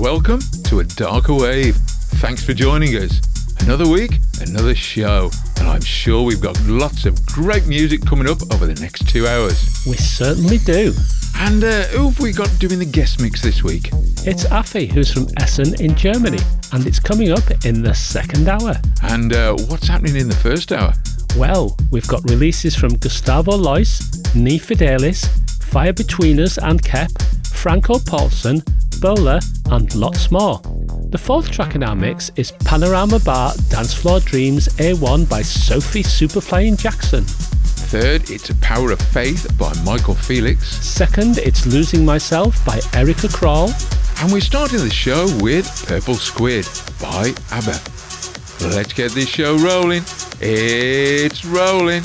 Welcome to A Darker Wave. Thanks for joining us. Another week, another show, and I'm sure we've got lots of great music coming up over the next two hours. We certainly do. And uh, who have we got doing the guest mix this week? It's APHE, who's from Essen in Germany, and it's coming up in the second hour. And uh, what's happening in the first hour? Well, we've got releases from Gusttavo Luys, Nei Fidelis, Fire Between Us and Kepp, Franco Paulsen, Bowlah, and lots more. The fourth track in our mix is Panorama Bar Dance Floor Dreams A1 by Sofie Superflying Jackson. Third, it's A Power of Faith by Michael Felix. Second, it's Losing Myself by Erika Krall. And we're starting the show with Purple Squid by Haber. Let's get this show rolling. It's rolling.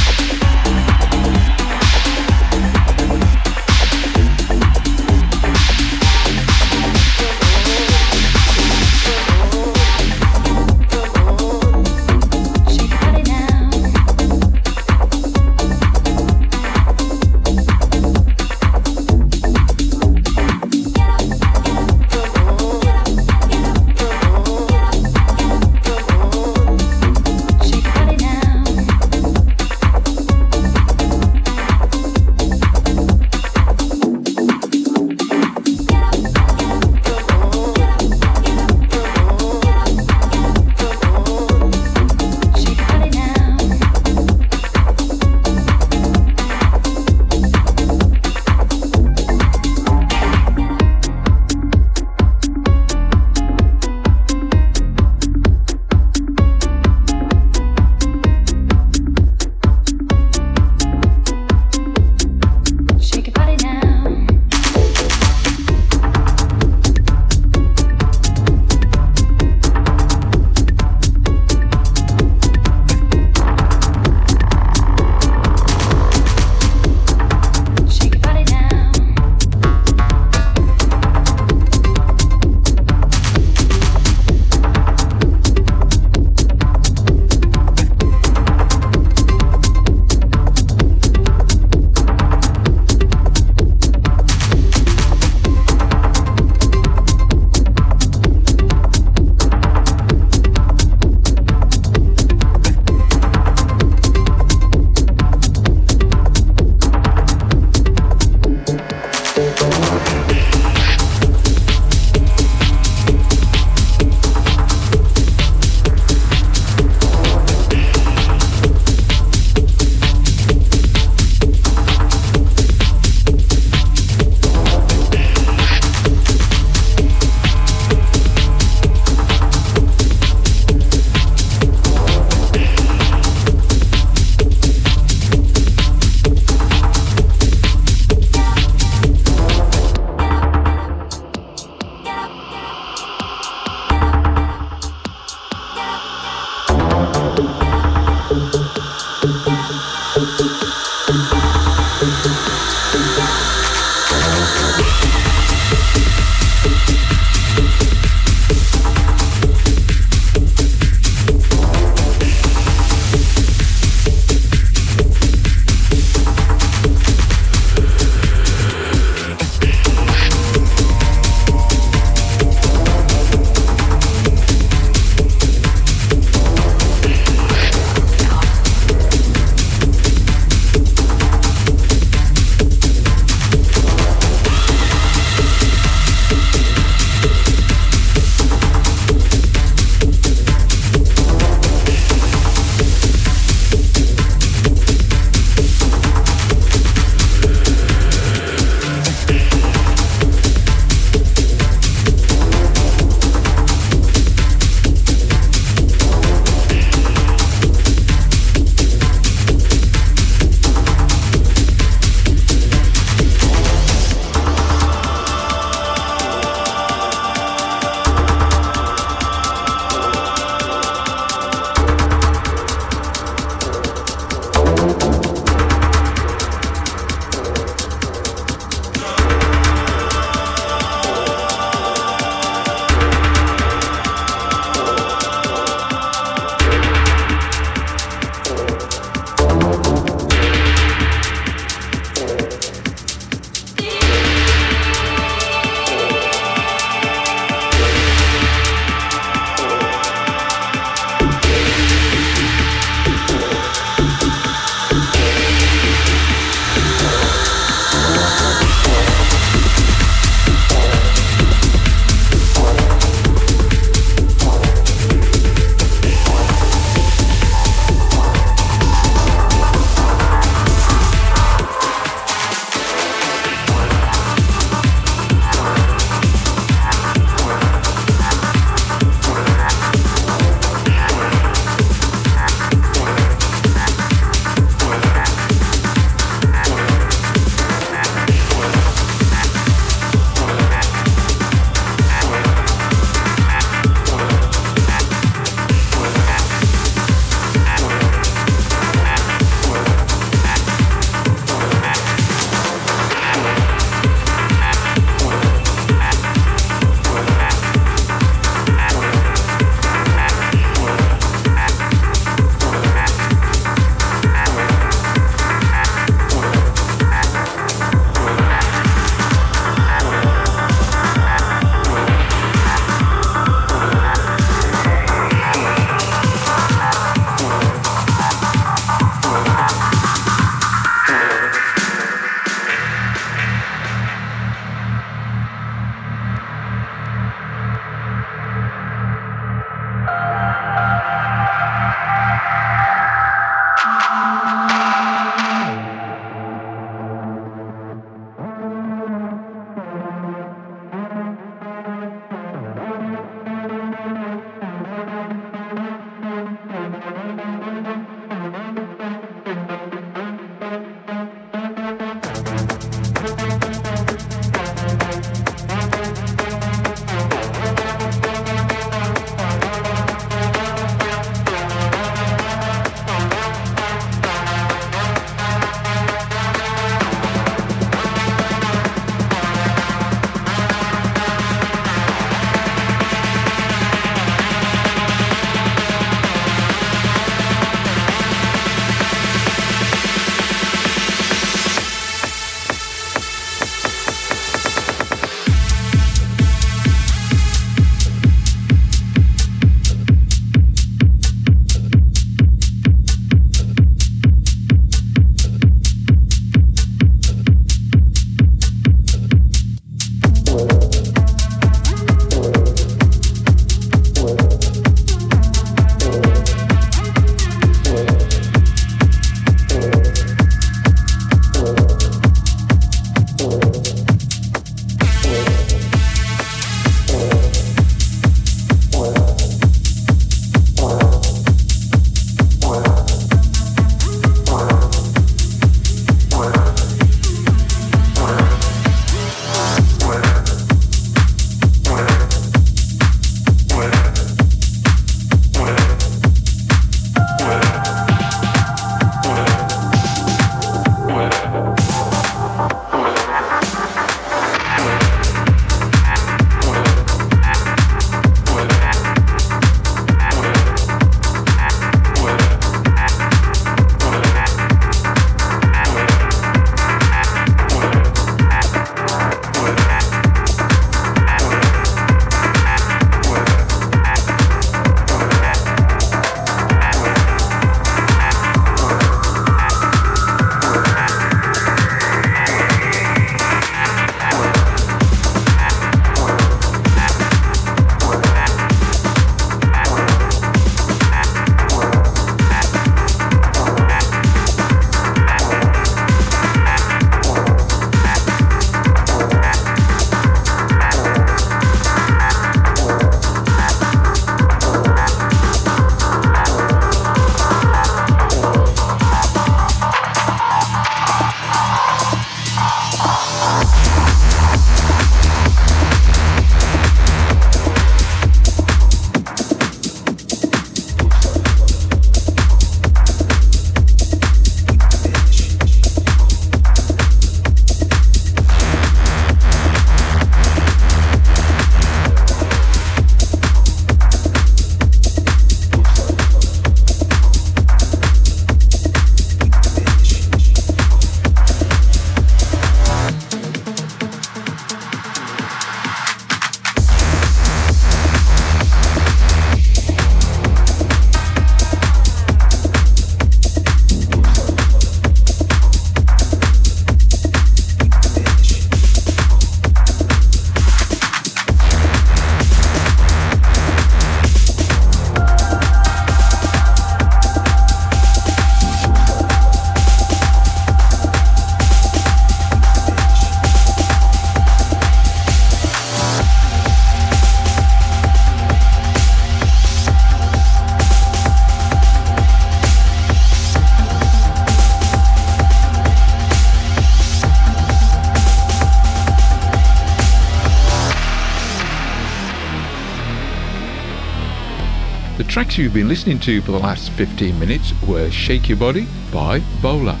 You've been listening to for the last 15 minutes were Shake Your Body by Bowlah,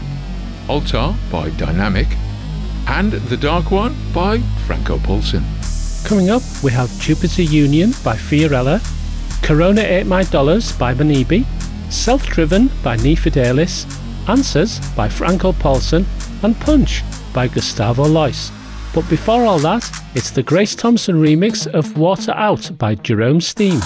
Altar by Dynamic, and The Dark One by Franco Paulsen. Coming up, we have Jupiter Union by Fiorella, Corona Ate My Dollars by Manibi, Self Driven by Nei Fidelis, Answers by Franco Paulsen, and Punch by Gusttavo Luys. But before all that, it's the Grace Thompson remix of Water Out by Jerome Steam.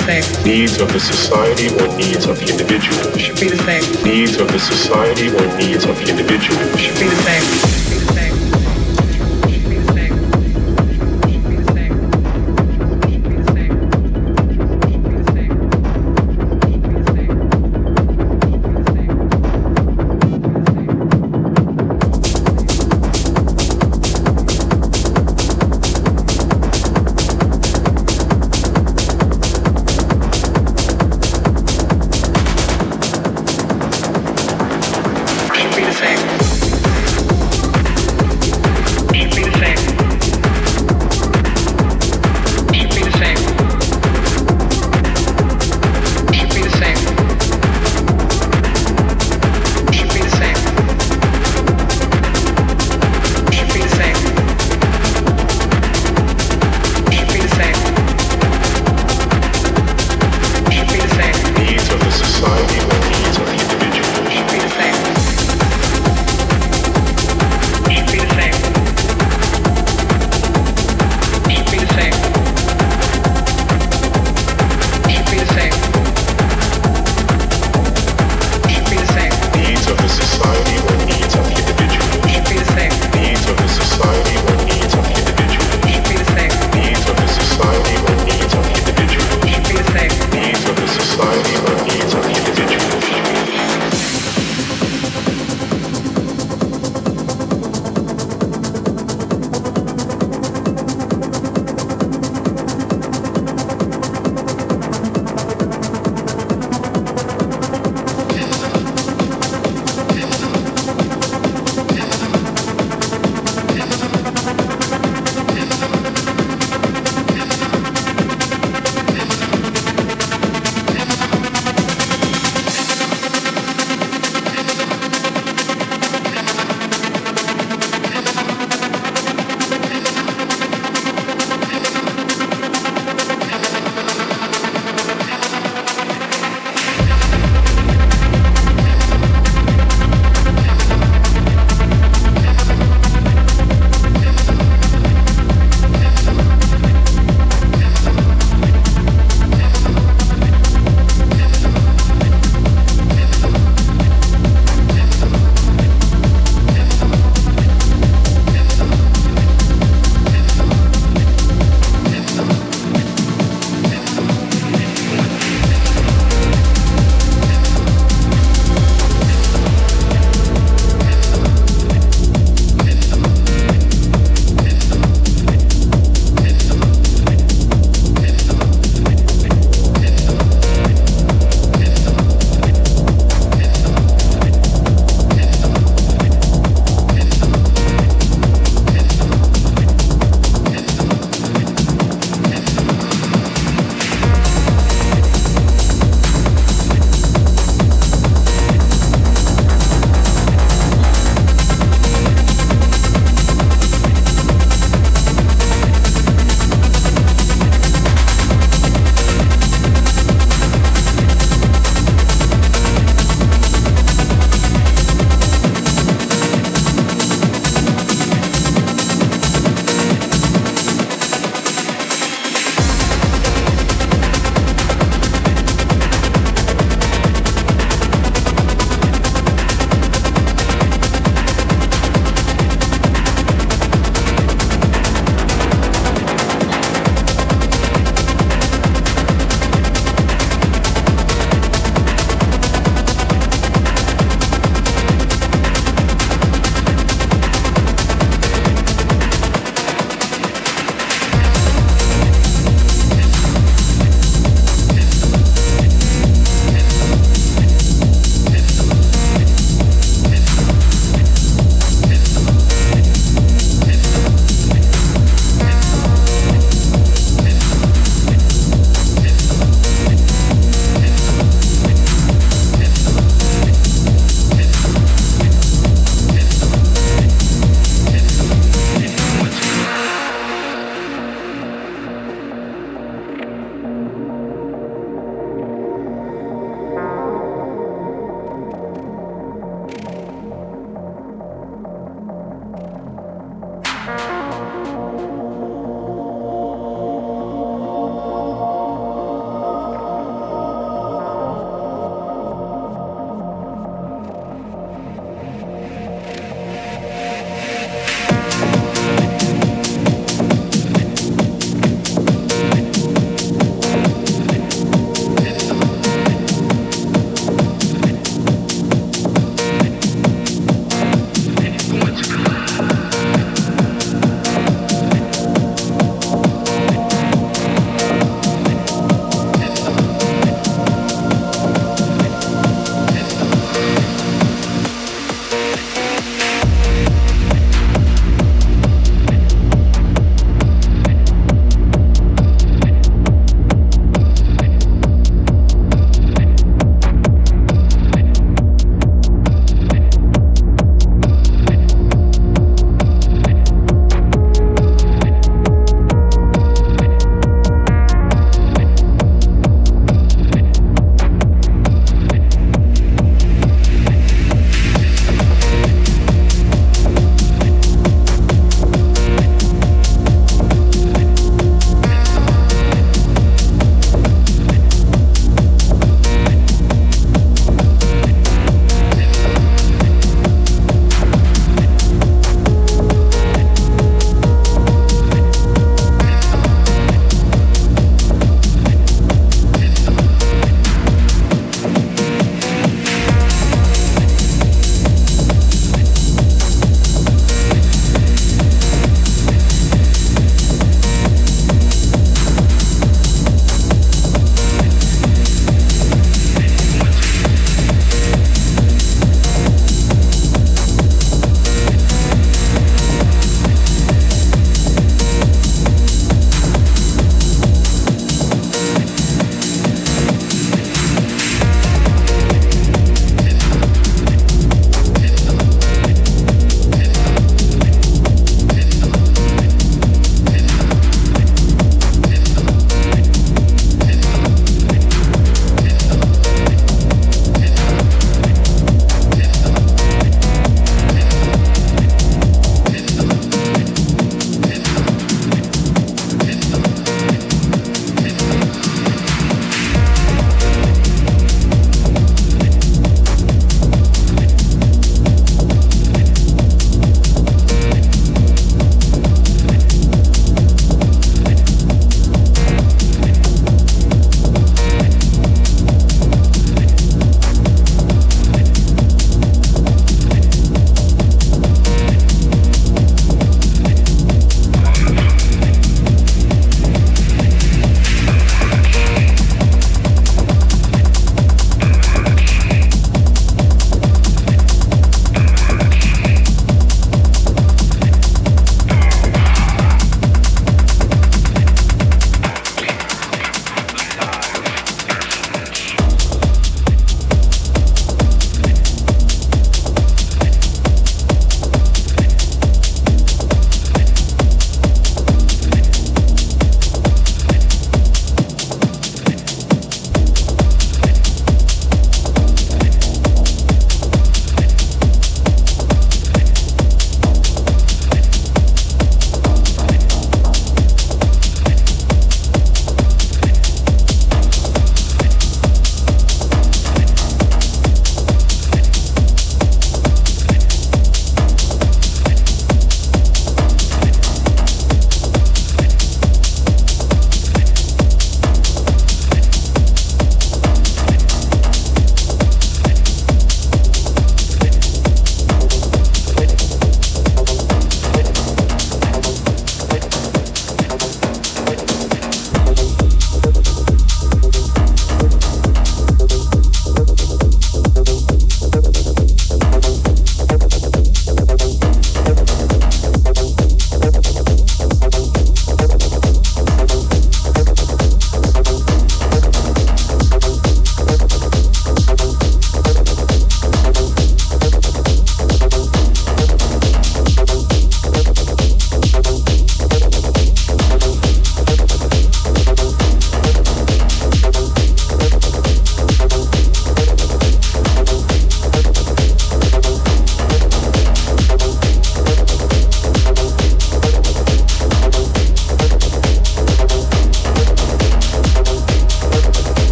same. Needs of the society or needs of the individual should be the same. Needs of the society or needs of the individual should be the same.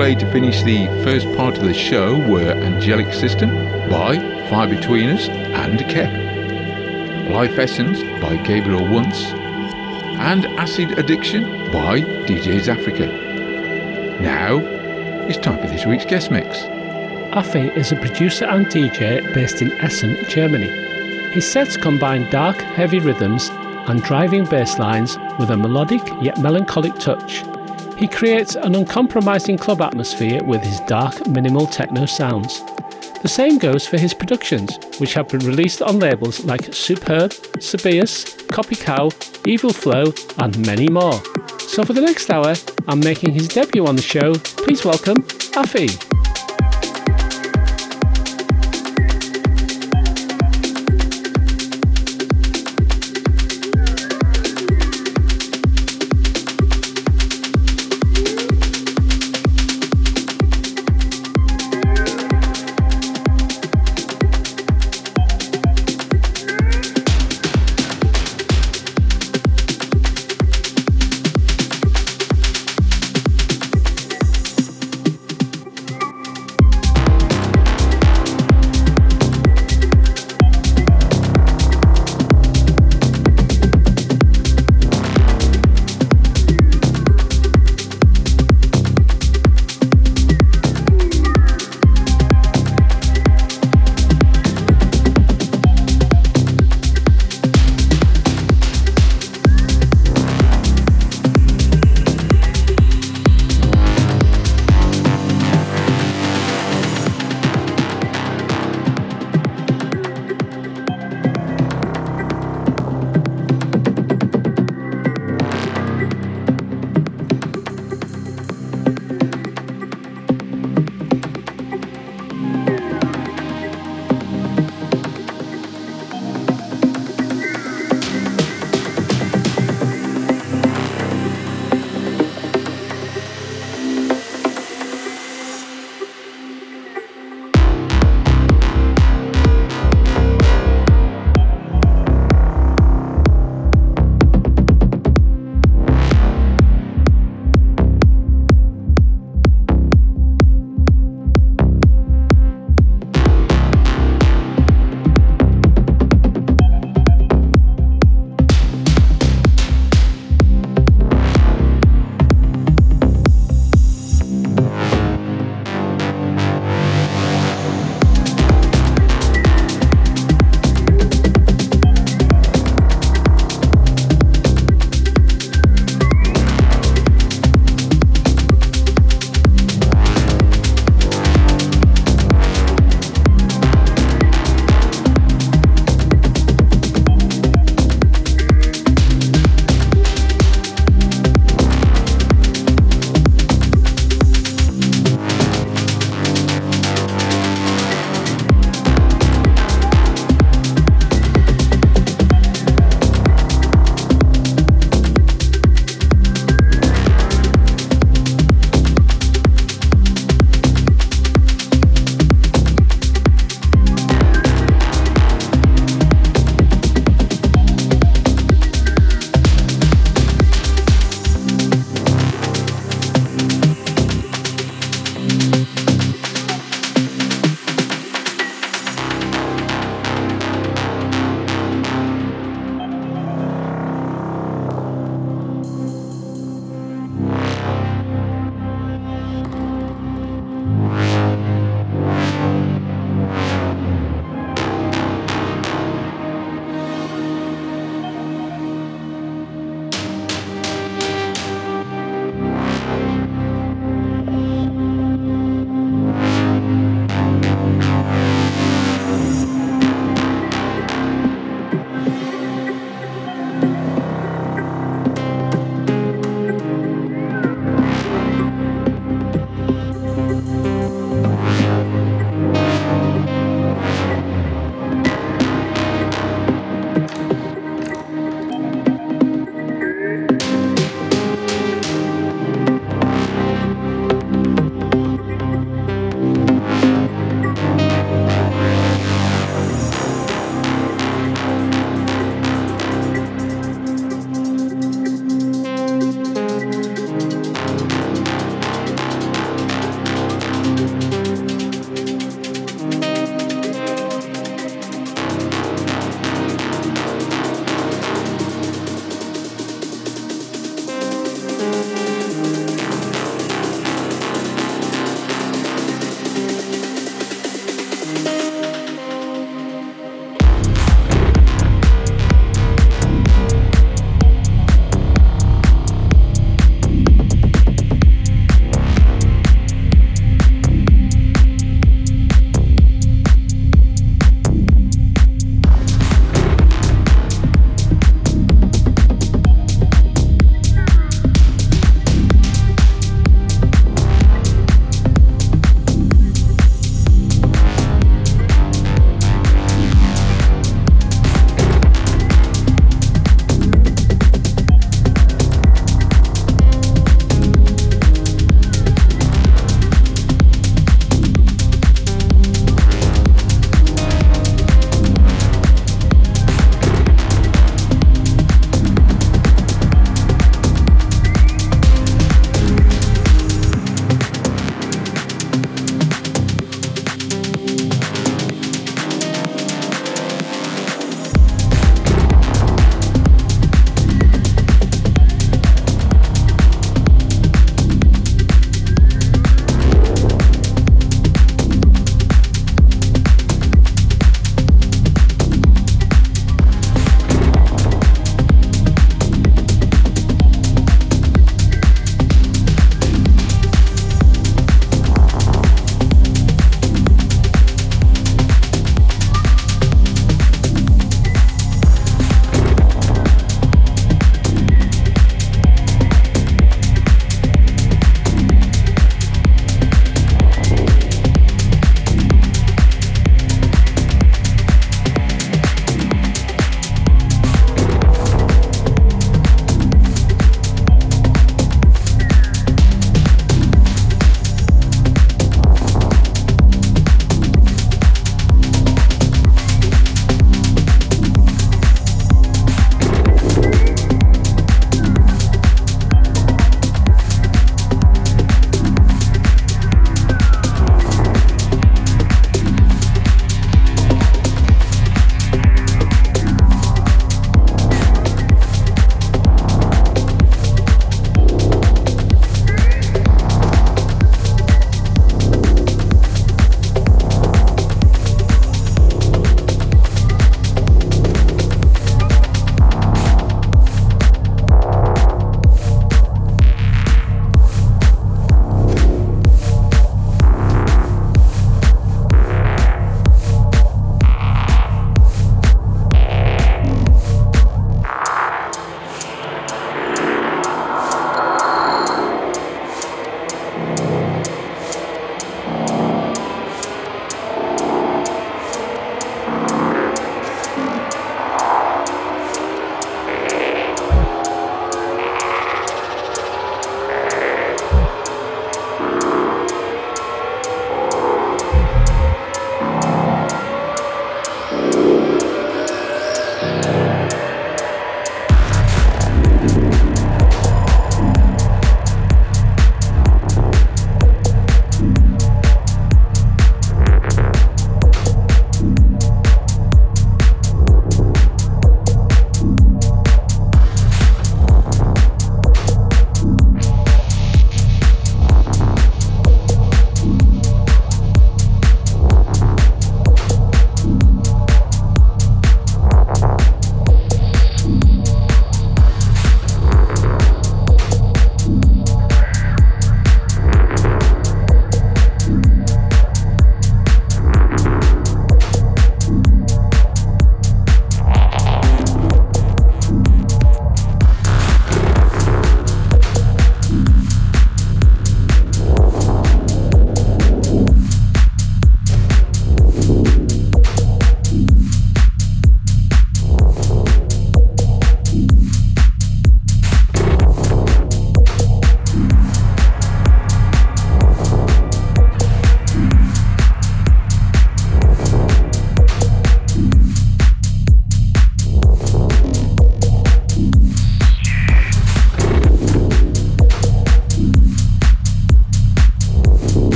Played to finish the first part of the show were Angelic System by Fire Between Us and Kepp, Life Essence by Gabriel Once, and Acid Addiction by DJs Africa. Now, it's time for this week's guest mix. APHE is a producer and DJ based in Essen, Germany. His sets combine dark, heavy rhythms and driving bass lines with a melodic yet melancholic touch. He creates an uncompromising club atmosphere with his dark, minimal techno sounds. The same goes for his productions, which have been released on labels like Soupherb, Subios, Copy Cow, Evil Flow, and many more. So for the next hour, I'm making his debut on the show. Please welcome APHE.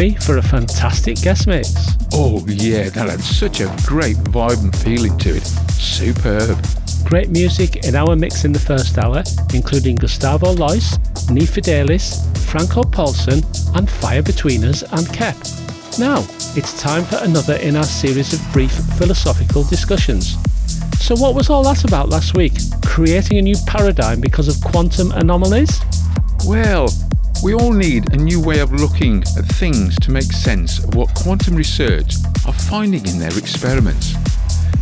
APHE for a fantastic guest mix. Oh, yeah, that had such a great vibe and feeling to it. Superb. Great music in our mix in the first hour, including Gusttavo Luys, Nei Fidelis, Franco Paulsen, and Fire Between Us and Kepp. Now, it's time for another in our series of brief philosophical discussions. So, what was all that about last week? Creating a new paradigm because of quantum anomalies? Well, we all need a new way of looking at things to make sense of what quantum research are finding in their experiments.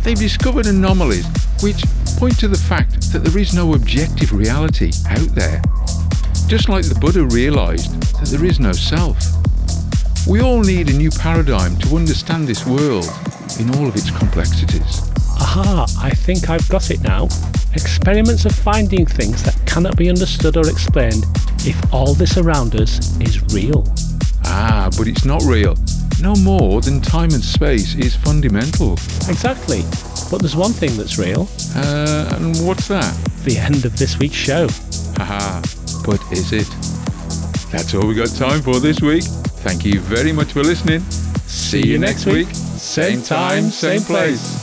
They've discovered anomalies which point to the fact that there is no objective reality out there. Just like the Buddha realized that there is no self. We all need a new paradigm to understand this world in all of its complexities. Aha, I think I've got it now. Experiments of finding things that cannot be understood or explained if all this around us is real. Ah, but it's not real. No more than time and space is fundamental. Exactly. But there's one thing that's real Uh, and what's that? the end of this week's show. Haha, but is it? That's all we got time for this week. Thank you very much for listening. See you next week. Same time, same place.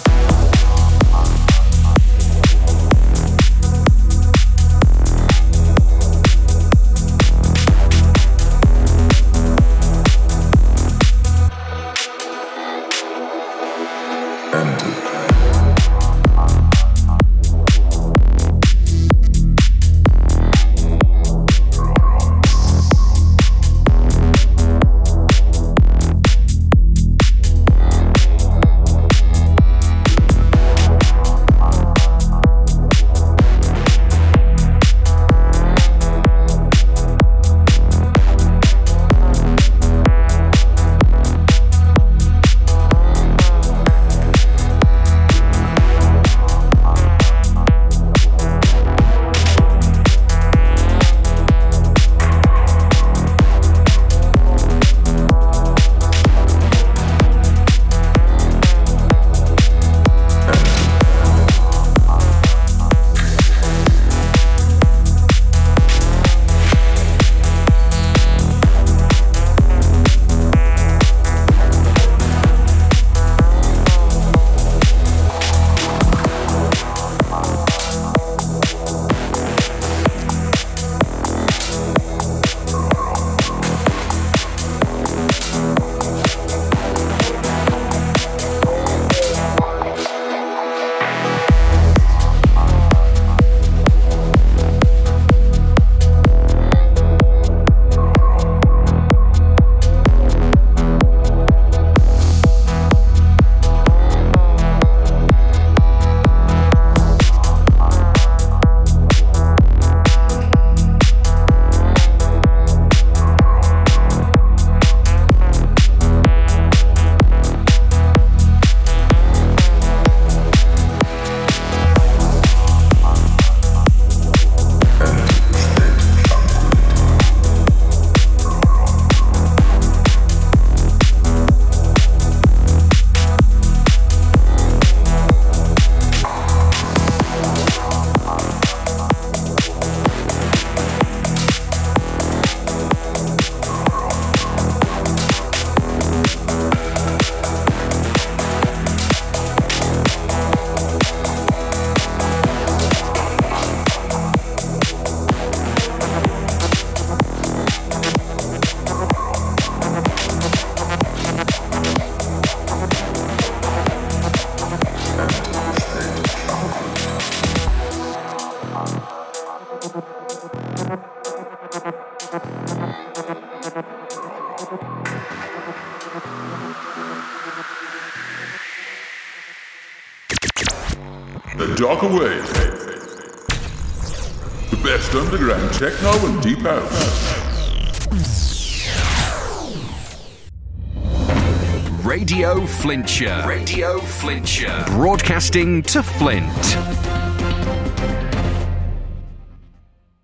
Techno and deep house. Radio Flintshire. Radio Flintshire. Broadcasting to Flint.